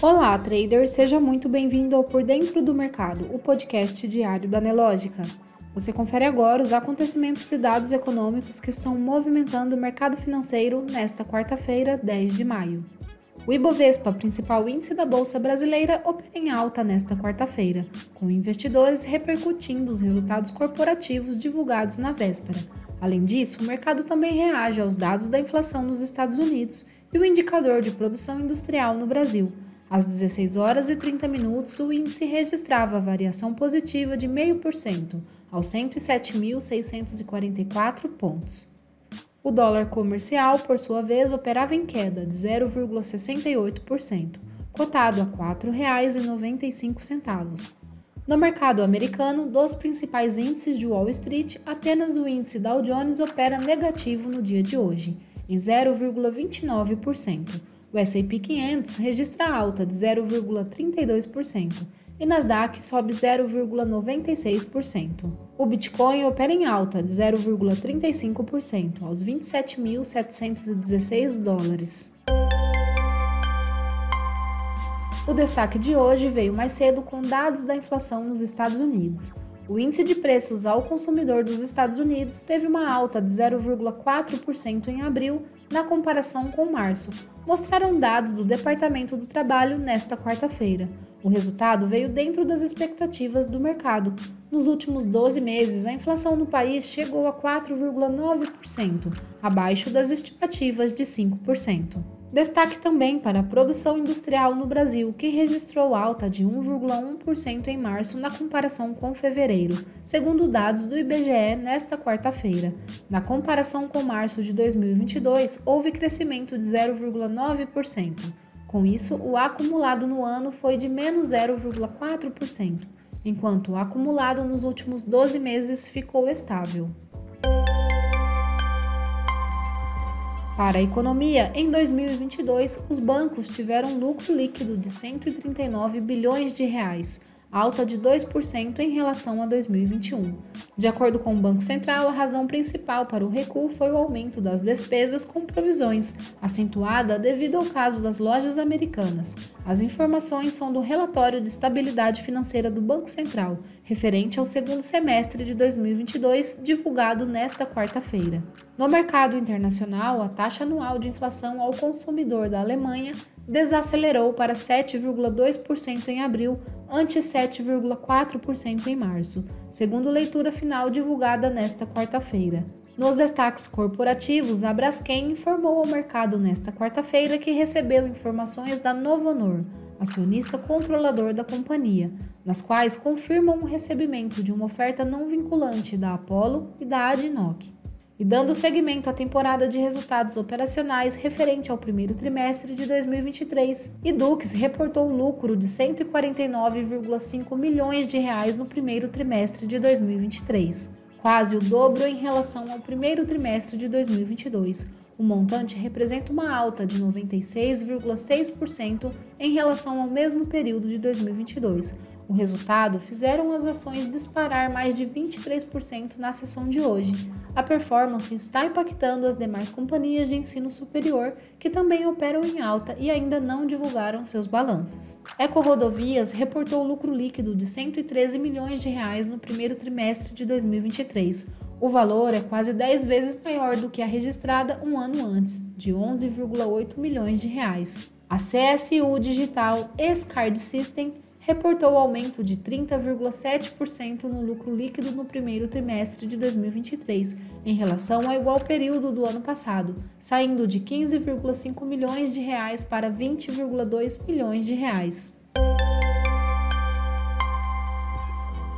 Olá, trader, seja muito bem-vindo ao Por Dentro do Mercado, o podcast diário da Nelógica. Você confere agora os acontecimentos e dados econômicos que estão movimentando o mercado financeiro nesta quarta-feira, 10 de maio. O Ibovespa, principal índice da Bolsa Brasileira, opera em alta nesta quarta-feira, com investidores repercutindo os resultados corporativos divulgados na véspera. Além disso, o mercado também reage aos dados da inflação nos Estados Unidos e o indicador de produção industrial no Brasil às 16 horas e 30 minutos, o índice registrava variação positiva de 0,5%, aos 107.644 pontos. O dólar comercial, por sua vez, operava em queda de 0,68%, cotado a R$ 4,95. No mercado americano, dos principais índices de Wall Street, apenas o índice Dow Jones opera negativo no dia de hoje, em 0,29% o S&P 500 registra alta de 0,32% e Nasdaq sobe 0,96%. O Bitcoin opera em alta de 0,35% aos 27.716 dólares. O destaque de hoje veio mais cedo com dados da inflação nos Estados Unidos. O índice de preços ao consumidor dos Estados Unidos teve uma alta de 0,4% em abril na comparação com março, mostraram dados do Departamento do Trabalho nesta quarta-feira. O resultado veio dentro das expectativas do mercado. Nos últimos 12 meses, a inflação no país chegou a 4,9%, abaixo das estimativas de 5%. Destaque também para a produção industrial no Brasil, que registrou alta de 1,1% em março na comparação com fevereiro, segundo dados do IBGE nesta quarta-feira. Na comparação com março de 2022, houve crescimento de 0,9%. Com isso, o acumulado no ano foi de menos 0,4%, enquanto o acumulado nos últimos 12 meses ficou estável. Para a economia, em 2022, os bancos tiveram lucro líquido de 139 bilhões de reais, alta de 2% em relação a 2021. De acordo com o Banco Central, a razão principal para o recuo foi o aumento das despesas com provisões, acentuada devido ao caso das lojas americanas. As informações são do relatório de estabilidade financeira do Banco Central, referente ao segundo semestre de 2022, divulgado nesta quarta-feira. No mercado internacional, a taxa anual de inflação ao consumidor da Alemanha desacelerou para 7,2% em abril, ante 7,4% em março, segundo leitura final divulgada nesta quarta-feira. Nos destaques corporativos, a Braskem informou ao mercado nesta quarta-feira que recebeu informações da Novo Honor, acionista controlador da companhia, nas quais confirmam o recebimento de uma oferta não vinculante da Apollo e da Adnoc e dando seguimento à temporada de resultados operacionais referente ao primeiro trimestre de 2023. E Dux reportou lucro de 149,5 milhões de reais no primeiro trimestre de 2023, quase o dobro em relação ao primeiro trimestre de 2022. O montante representa uma alta de 96,6% em relação ao mesmo período de 2022. O resultado fizeram as ações disparar mais de 23% na sessão de hoje a performance está impactando as demais companhias de ensino superior que também operam em alta e ainda não divulgaram seus balanços. Eco Rodovias reportou lucro líquido de 113 milhões de reais no primeiro trimestre de 2023. O valor é quase 10 vezes maior do que a registrada um ano antes, de 11,8 milhões de reais. A CSU Digital Escard System reportou aumento de 30,7% no lucro líquido no primeiro trimestre de 2023, em relação ao igual período do ano passado, saindo de 15,5 milhões de reais para 20,2 milhões de reais.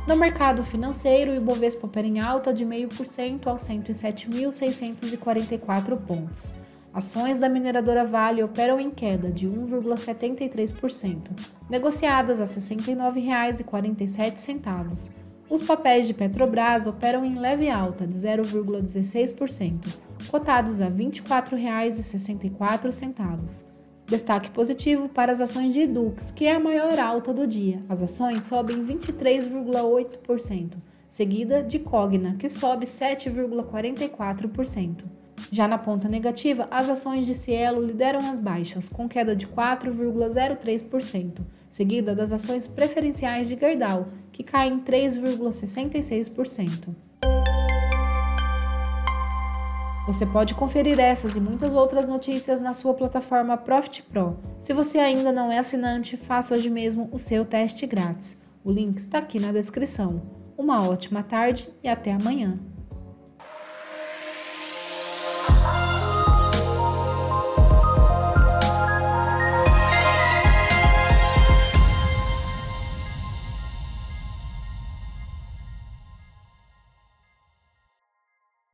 No mercado financeiro, o Ibovespa opera em alta de 0,5% aos 107.644 pontos. Ações da mineradora Vale operam em queda de 1,73%, negociadas a R$ 69,47. Os papéis de Petrobras operam em leve alta de 0,16%, cotados a R$ 24,64. Destaque positivo para as ações de Edux, que é a maior alta do dia. As ações sobem 23,8%, seguida de Cogna, que sobe 7,44%. Já na ponta negativa, as ações de Cielo lideram as baixas, com queda de 4,03%, seguida das ações preferenciais de Gerdau, que caem 3,66%. Você pode conferir essas e muitas outras notícias na sua plataforma Profit Pro. Se você ainda não é assinante, faça hoje mesmo o seu teste grátis. O link está aqui na descrição. Uma ótima tarde e até amanhã.